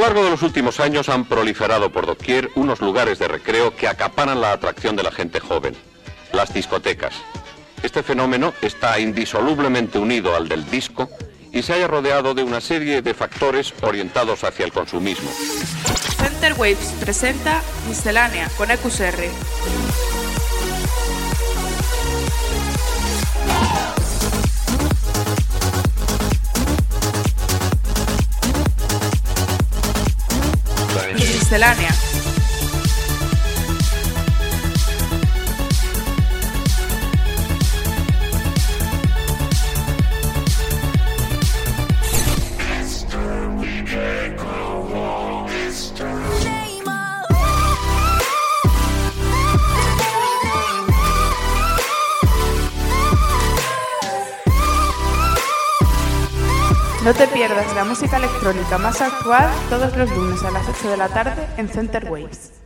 largo de los últimos años han proliferado por doquier unos lugares de recreo que acaparan la atracción de la gente joven, las discotecas. Este fenómeno está indisolublemente unido al del disco y se haya rodeado de una serie de factores orientados hacia el consumismo. Center Waves presenta Miscelánea con EQSR. Miscelánea. La música electrónica más actual todos los lunes a las 8 de la tarde en Center Waves.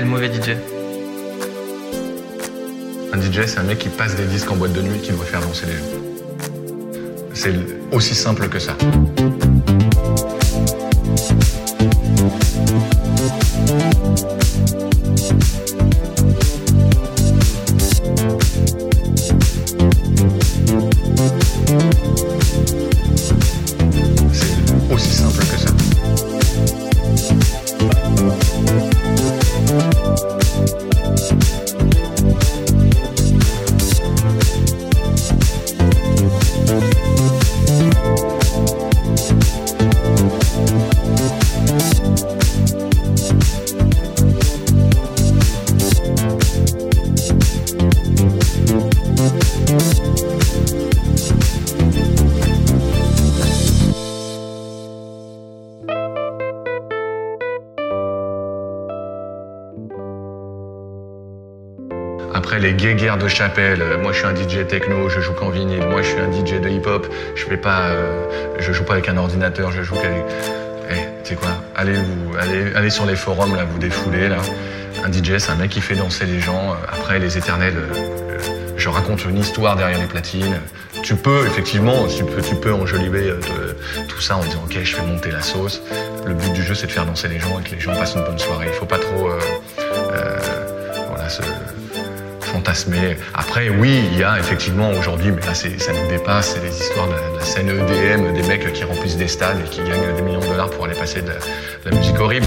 Le mauvais DJ Un DJ, c'est un mec qui passe des disques en boîte de nuit qui doit faire danser les. C'est aussi simple que ça. Guéguerres de chapelle, moi je suis un DJ techno, je joue qu'en vinyle, moi je suis un DJ de hip-hop, je fais pas, euh, je joue pas avec un ordinateur, je joue qu'avec. Eh, tu sais quoi? Allez vous, allez, allez sur les forums là, vous défoulez là. Un DJ, c'est un mec qui fait danser les gens. Après les éternels, euh, euh, je raconte une histoire derrière les platines. Tu peux effectivement, tu peux, tu peux enjoliver tout ça en disant ok, je fais monter la sauce. Le but du jeu, c'est de faire danser les gens et que les gens passent une bonne soirée. Il faut pas trop, voilà, se fantasmer. Après, oui, il y a effectivement aujourd'hui, mais là ça nous dépasse, c'est les histoires de la, scène EDM, des mecs qui remplissent des stades et qui gagnent des millions de dollars pour aller passer de la musique horrible.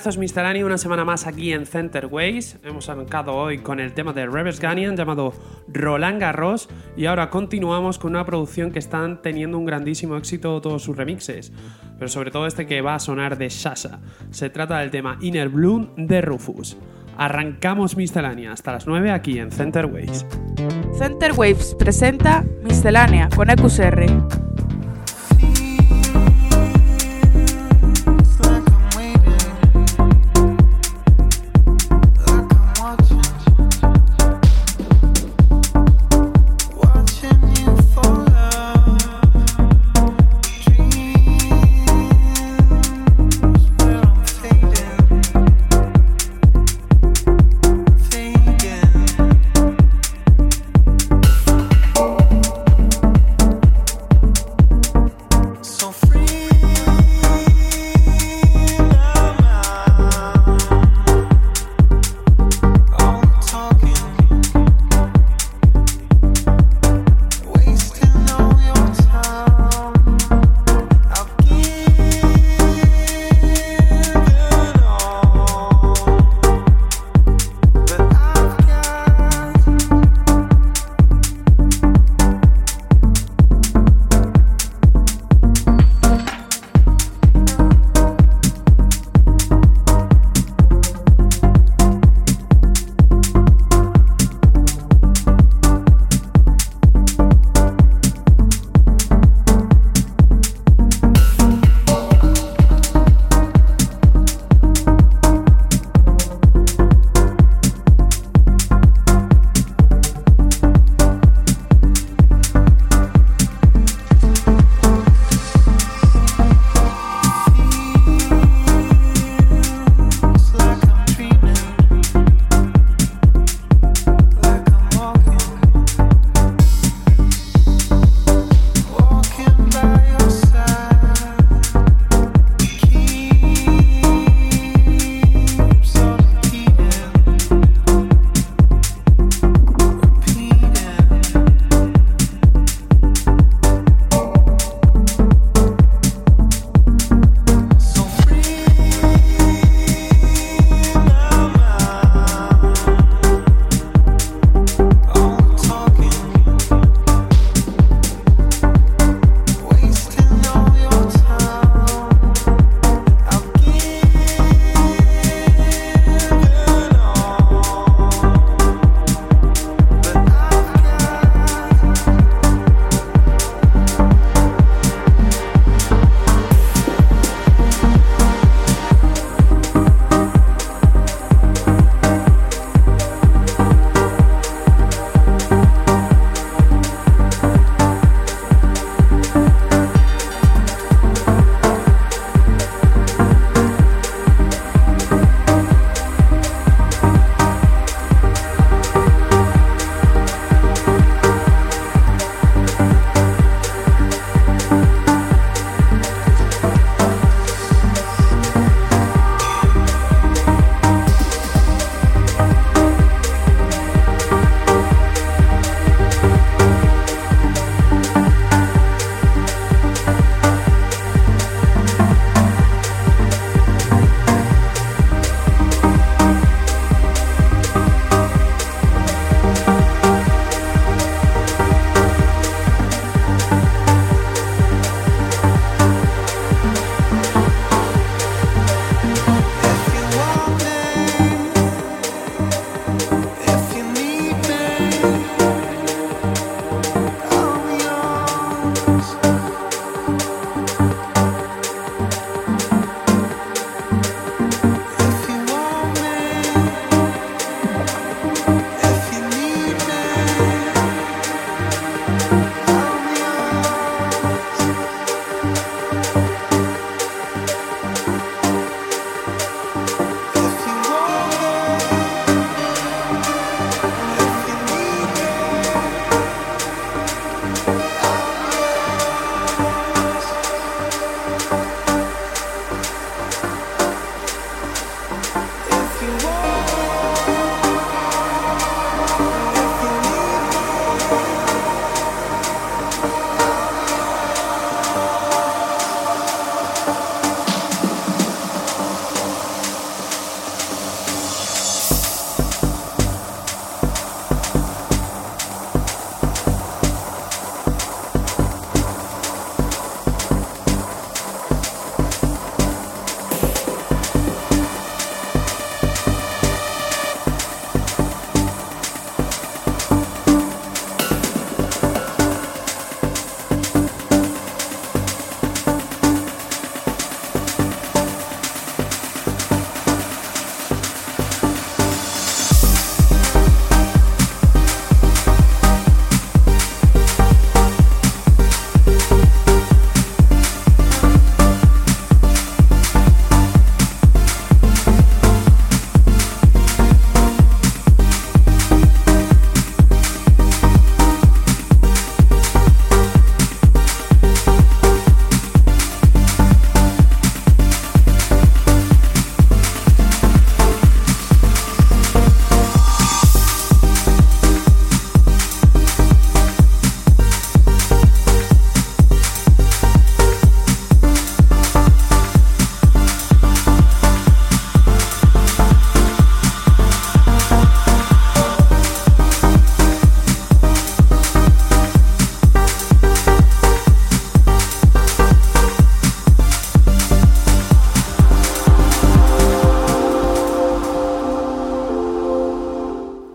esto es Misceláneo, una semana más aquí en Center Ways. Hemos arrancado hoy con el tema de Reverse Ganian llamado Roland Garros y ahora continuamos con una producción que están teniendo un grandísimo éxito todos sus remixes, pero sobre todo este que va a sonar de Sasha. Se trata del tema Inner Bloom de Rufus. Arrancamos Miscelánea hasta las 9 aquí en Center Waves. Center Waves presenta Miscelánea con EQSR.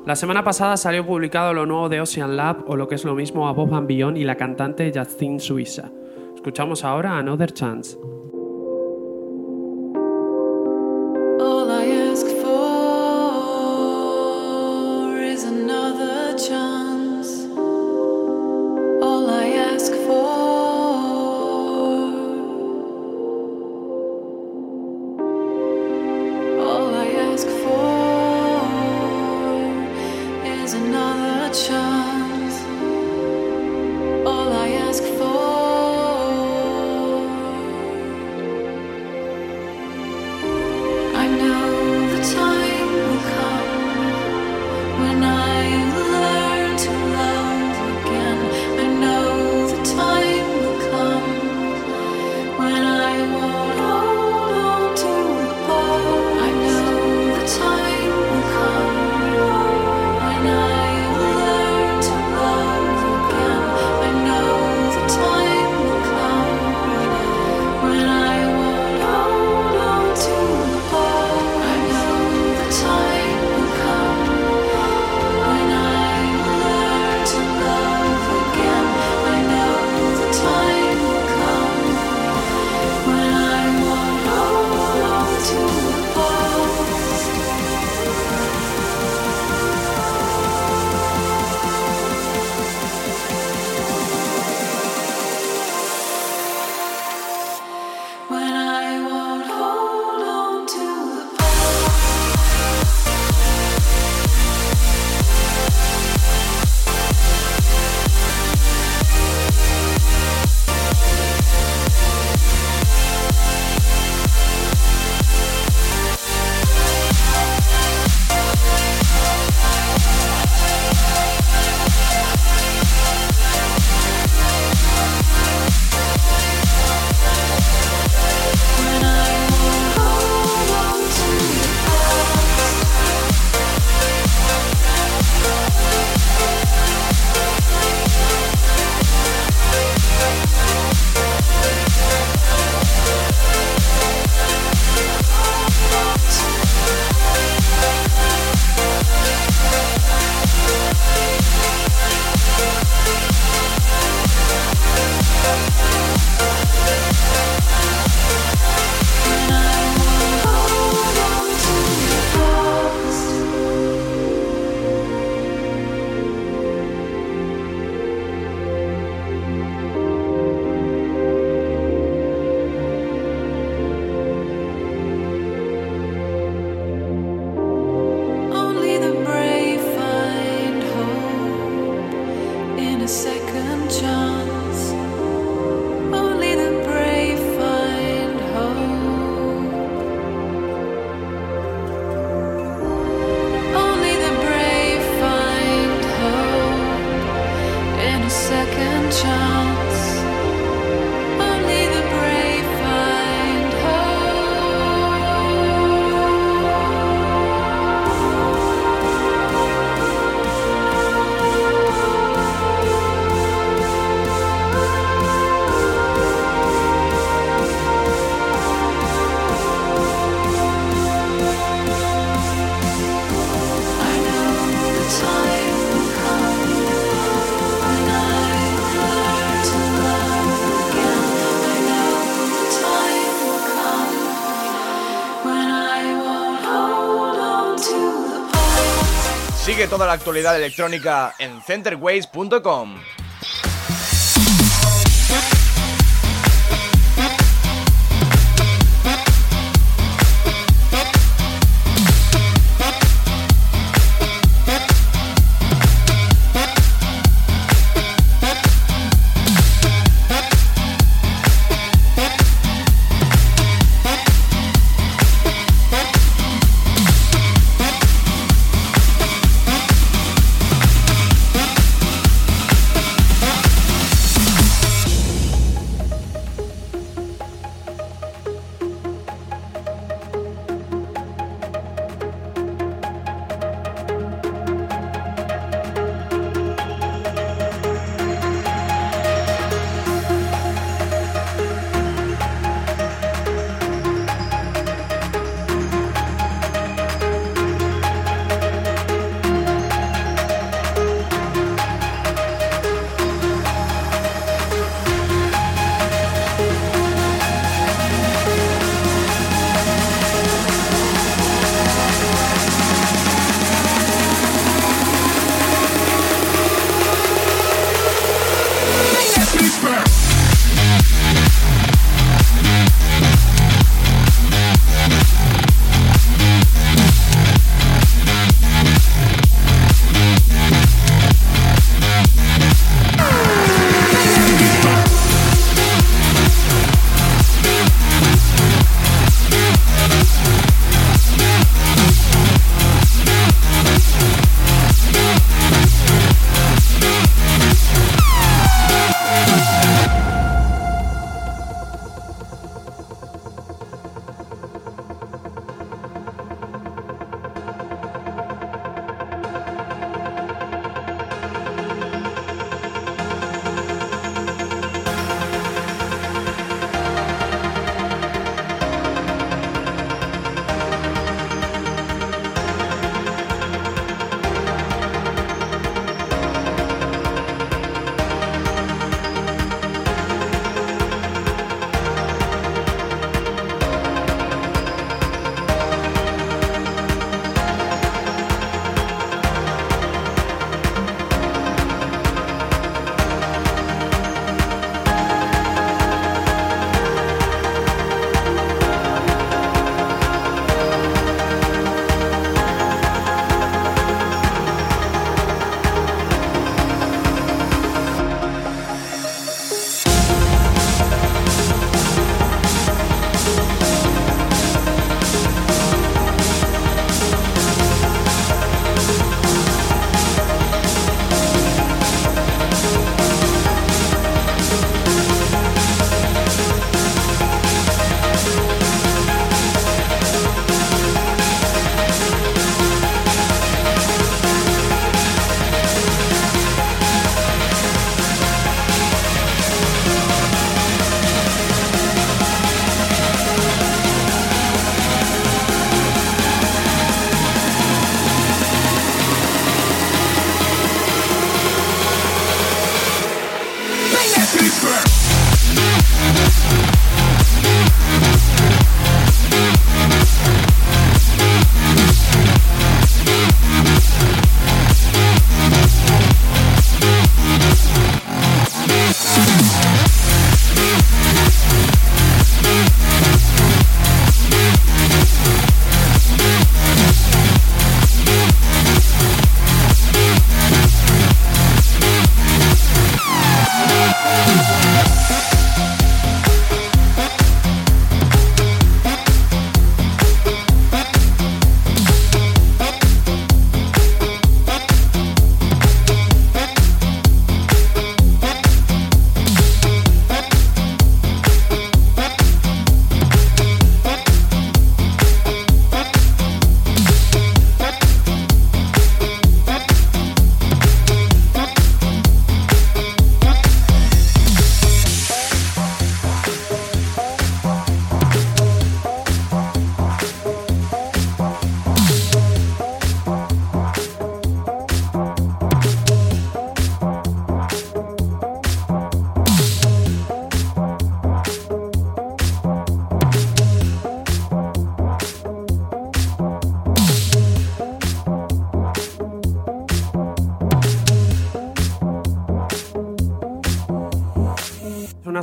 La semana pasada salió publicado lo nuevo de Ocean Lab o lo que es lo mismo a Bob Van Beyond y la cantante Justine Suiza. Escuchamos ahora Another Chance. Toda la actualidad electrónica en centerways.com.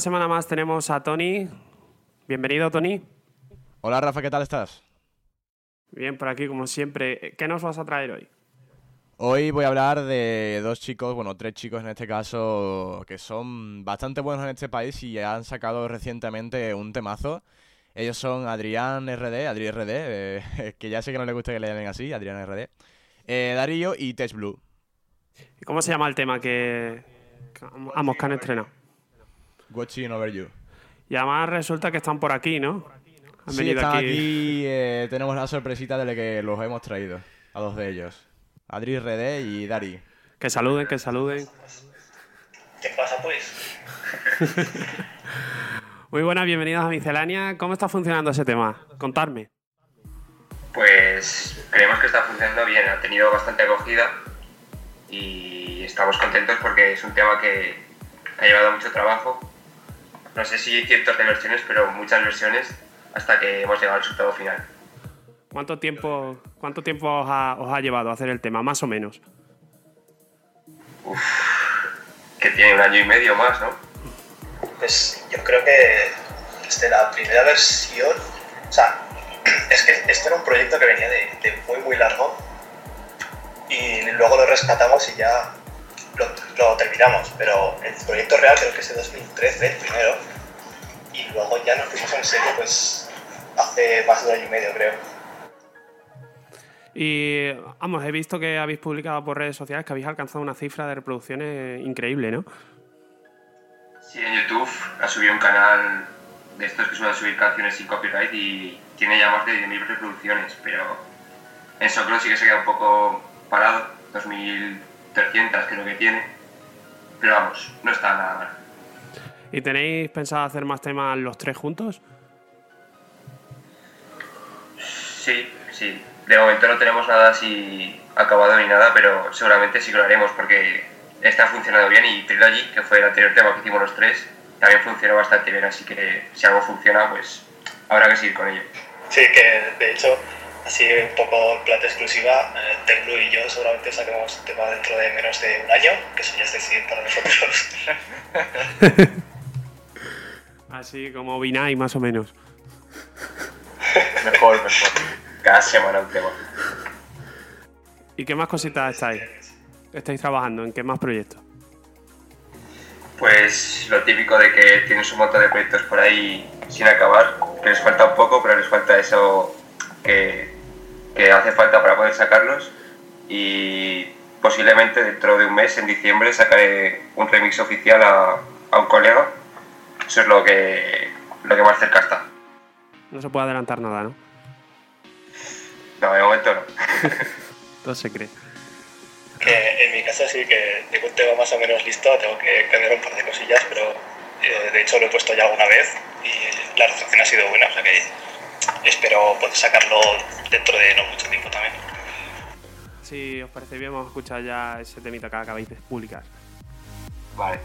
Semana más tenemos a Tony. Bienvenido, Tony. Hola Rafa, ¿qué tal estás? Bien, por aquí, como siempre. ¿Qué nos vas a traer hoy? Hoy voy a hablar de dos chicos, bueno, tres chicos en este caso, que son bastante buenos en este país y han sacado recientemente un temazo. Ellos son Adrián RD, Adri RD, eh, que ya sé que no le gusta que le llamen así, Adrián RD, eh, Darío y Tech Blue. ¿Y cómo se llama el tema que, que vamos, que han estrenado? Watching Over You. Y además resulta que están por aquí, ¿no? Han Sí, están aquí. aquí, eh, tenemos la sorpresita de la que los hemos traído, a dos de ellos. Adri RD y Dari. Que saluden, que saluden. ¿Qué pasa, pues? Muy buenas, bienvenidos a Miscelánea. ¿Cómo está funcionando ese tema? Contarme. Pues creemos que está funcionando bien, ha tenido bastante acogida y estamos contentos porque es un tema que ha llevado mucho trabajo. No sé si cientos de versiones, pero muchas versiones hasta que hemos llegado al resultado final. ¿Cuánto tiempo, cuánto tiempo os, ha, os ha llevado a hacer el tema, más o menos? Que tiene un año y medio más, ¿no? Pues yo creo que desde la primera versión, o sea, es que este era un proyecto que venía de, de muy, muy largo y luego lo rescatamos y ya lo, lo terminamos, pero el proyecto real creo que es de 2013, el primero, y luego ya nos pusimos en serio pues hace más de un año y medio, creo. Y vamos, he visto que habéis publicado por redes sociales que habéis alcanzado una cifra de reproducciones increíble, ¿no? Sí, en YouTube ha subido un canal de estos que suelen subir canciones sin copyright y tiene ya más de 10.000 reproducciones, pero en Soclo sí que se queda un poco parado, 2.300 creo que tiene, pero vamos, no está nada mal. ¿Y tenéis pensado hacer más temas los tres juntos? Sí, sí. De momento no tenemos nada así acabado ni nada, pero seguramente sí que lo haremos porque está funcionando bien y Trilogy, que fue el anterior tema que hicimos los tres, también funcionó bastante bien, así que si algo funciona, pues habrá que seguir con ello. Sí, que de hecho, así un poco en plata exclusiva, eh, y yo seguramente saquemos un tema dentro de menos de un año, que eso ya es decir para nosotros. Así como Vinay, más o menos. Mejor, mejor. Cada semana un tema. ¿Y qué más cositas estáis? ¿Estáis trabajando? ¿En qué más proyectos? Pues lo típico de que tienes un montón de proyectos por ahí sin acabar, que les falta un poco, pero les falta eso que, que hace falta para poder sacarlos. Y posiblemente dentro de un mes, en diciembre, sacaré un remix oficial a, a un colega. Eso es lo que, lo que más cerca está. No se puede adelantar nada, ¿no? No, de momento no. Todo se cree. que en mi caso sí que tengo un tema más o menos listo, tengo que cambiar un par de cosillas, pero eh, de hecho lo he puesto ya alguna vez y la recepción ha sido buena, o sea que espero poder sacarlo dentro de no mucho tiempo también. Si os parece bien, vamos a escuchar ya ese temita que acabáis de publicar. Vale.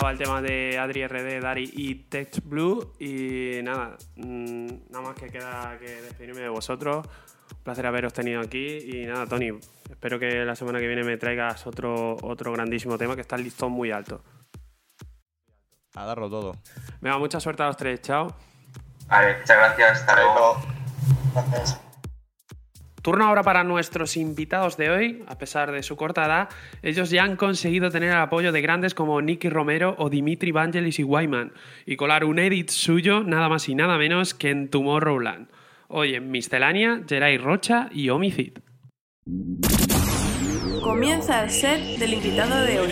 Estaba el tema de Adri RD, Dari y Tech Blue. Y nada, mm, nada más que queda que despedirme de vosotros. Un placer haberos tenido aquí. Y nada, Tony, espero que la semana que viene me traigas otro, otro grandísimo tema que está el listón muy alto. A darlo todo. Venga, mucha suerte a los tres. Chao. Vale, muchas gracias. Hasta luego. Gracias. Turno ahora para nuestros invitados de hoy. A pesar de su corta edad, ellos ya han conseguido tener el apoyo de grandes como Nicky Romero o Dimitri Vangelis y Wyman y colar un edit suyo nada más y nada menos que en Tomorrowland. Hoy en Miscelánea, Geray Rocha y Homicid. Comienza el set del invitado de hoy.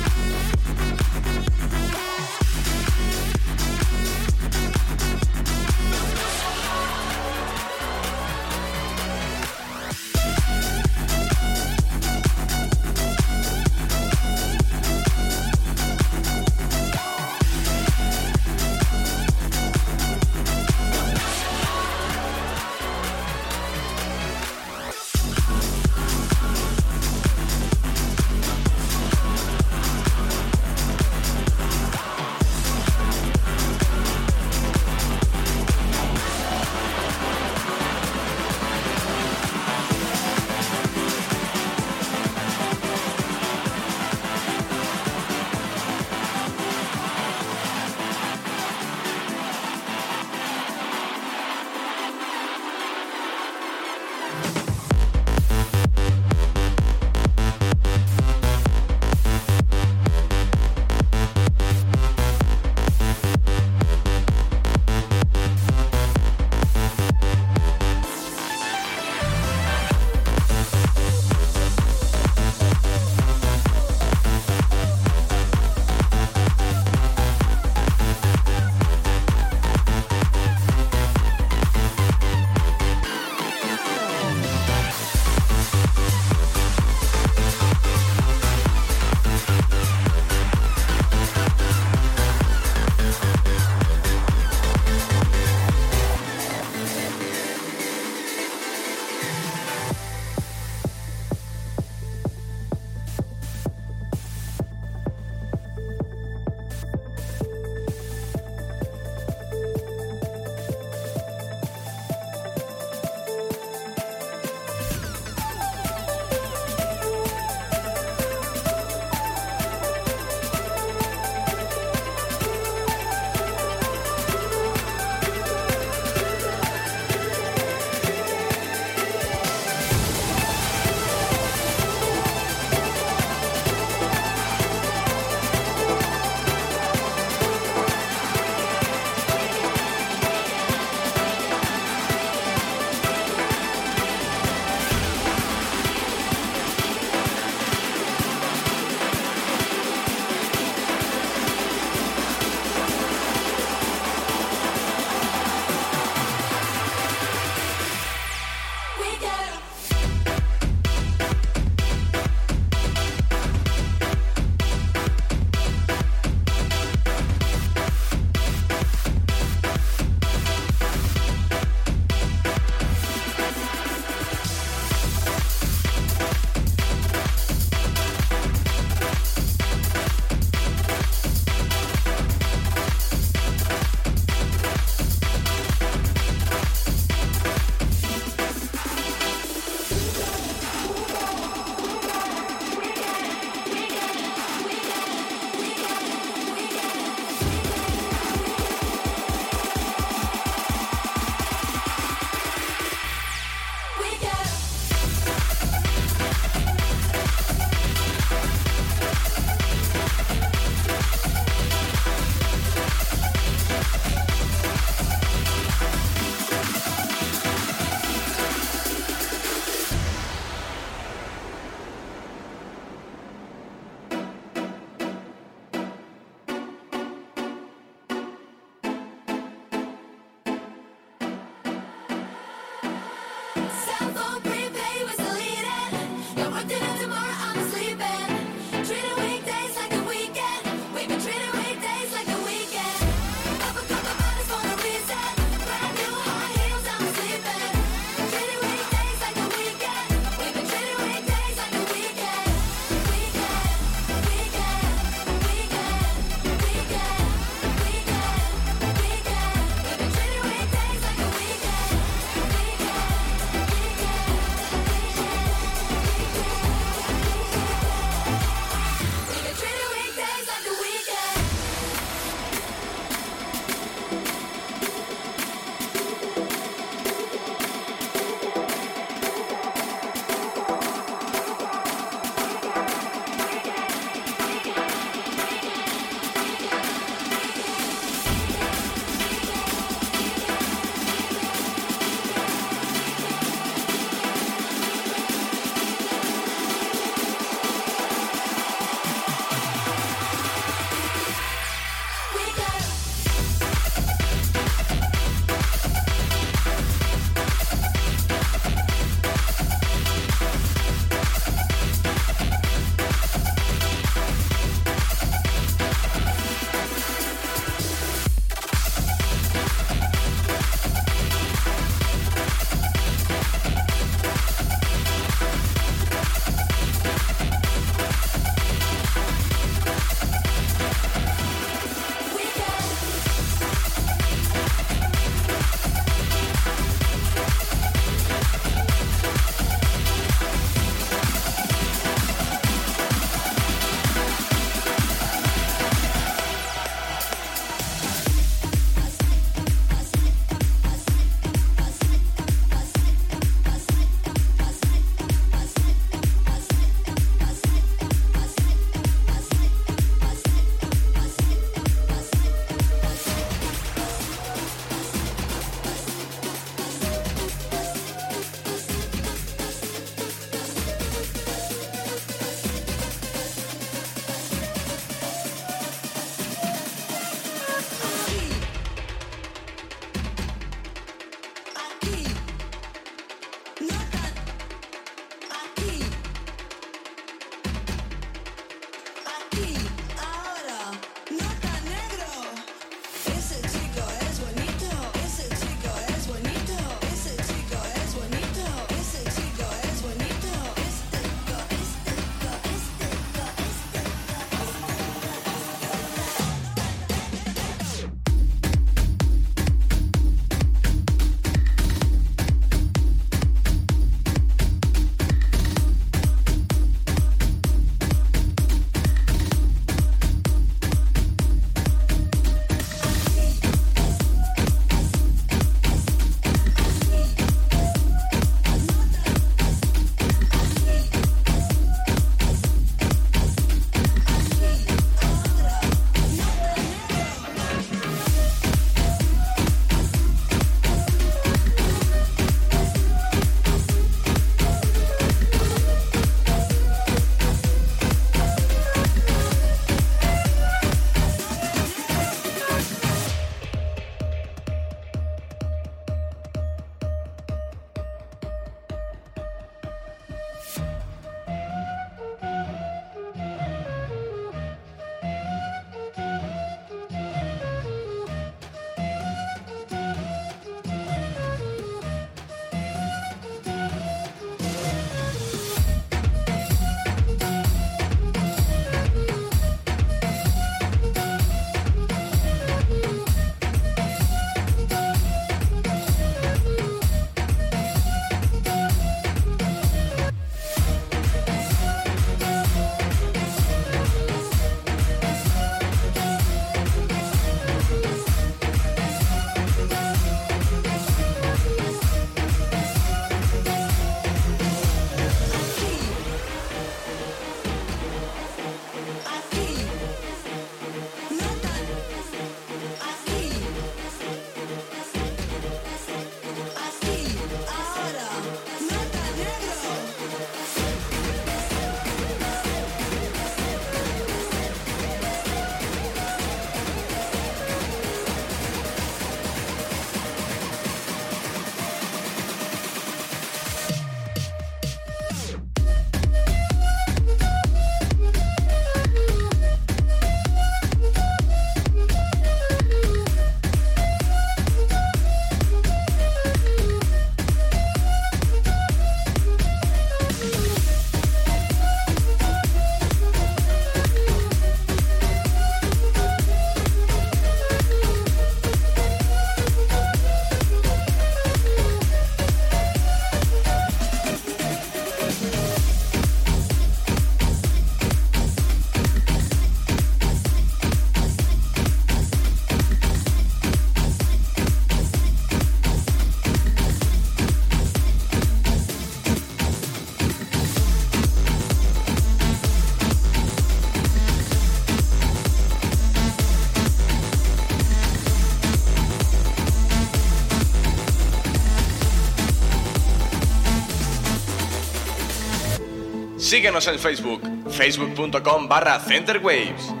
Síguenos en Facebook, facebook.com barra centerwaves.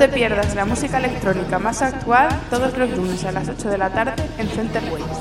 te pierdas la música electrónica más actual todos los lunes a las 8 de la tarde en Center Waves.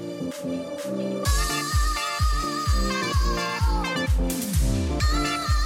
Oh, oh, oh, oh,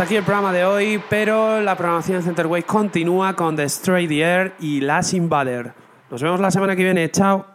Hasta aquí el programa de hoy, pero la programación de Centerway continúa con Destroy the Air y Last Invader. Nos vemos la semana que viene. Chao.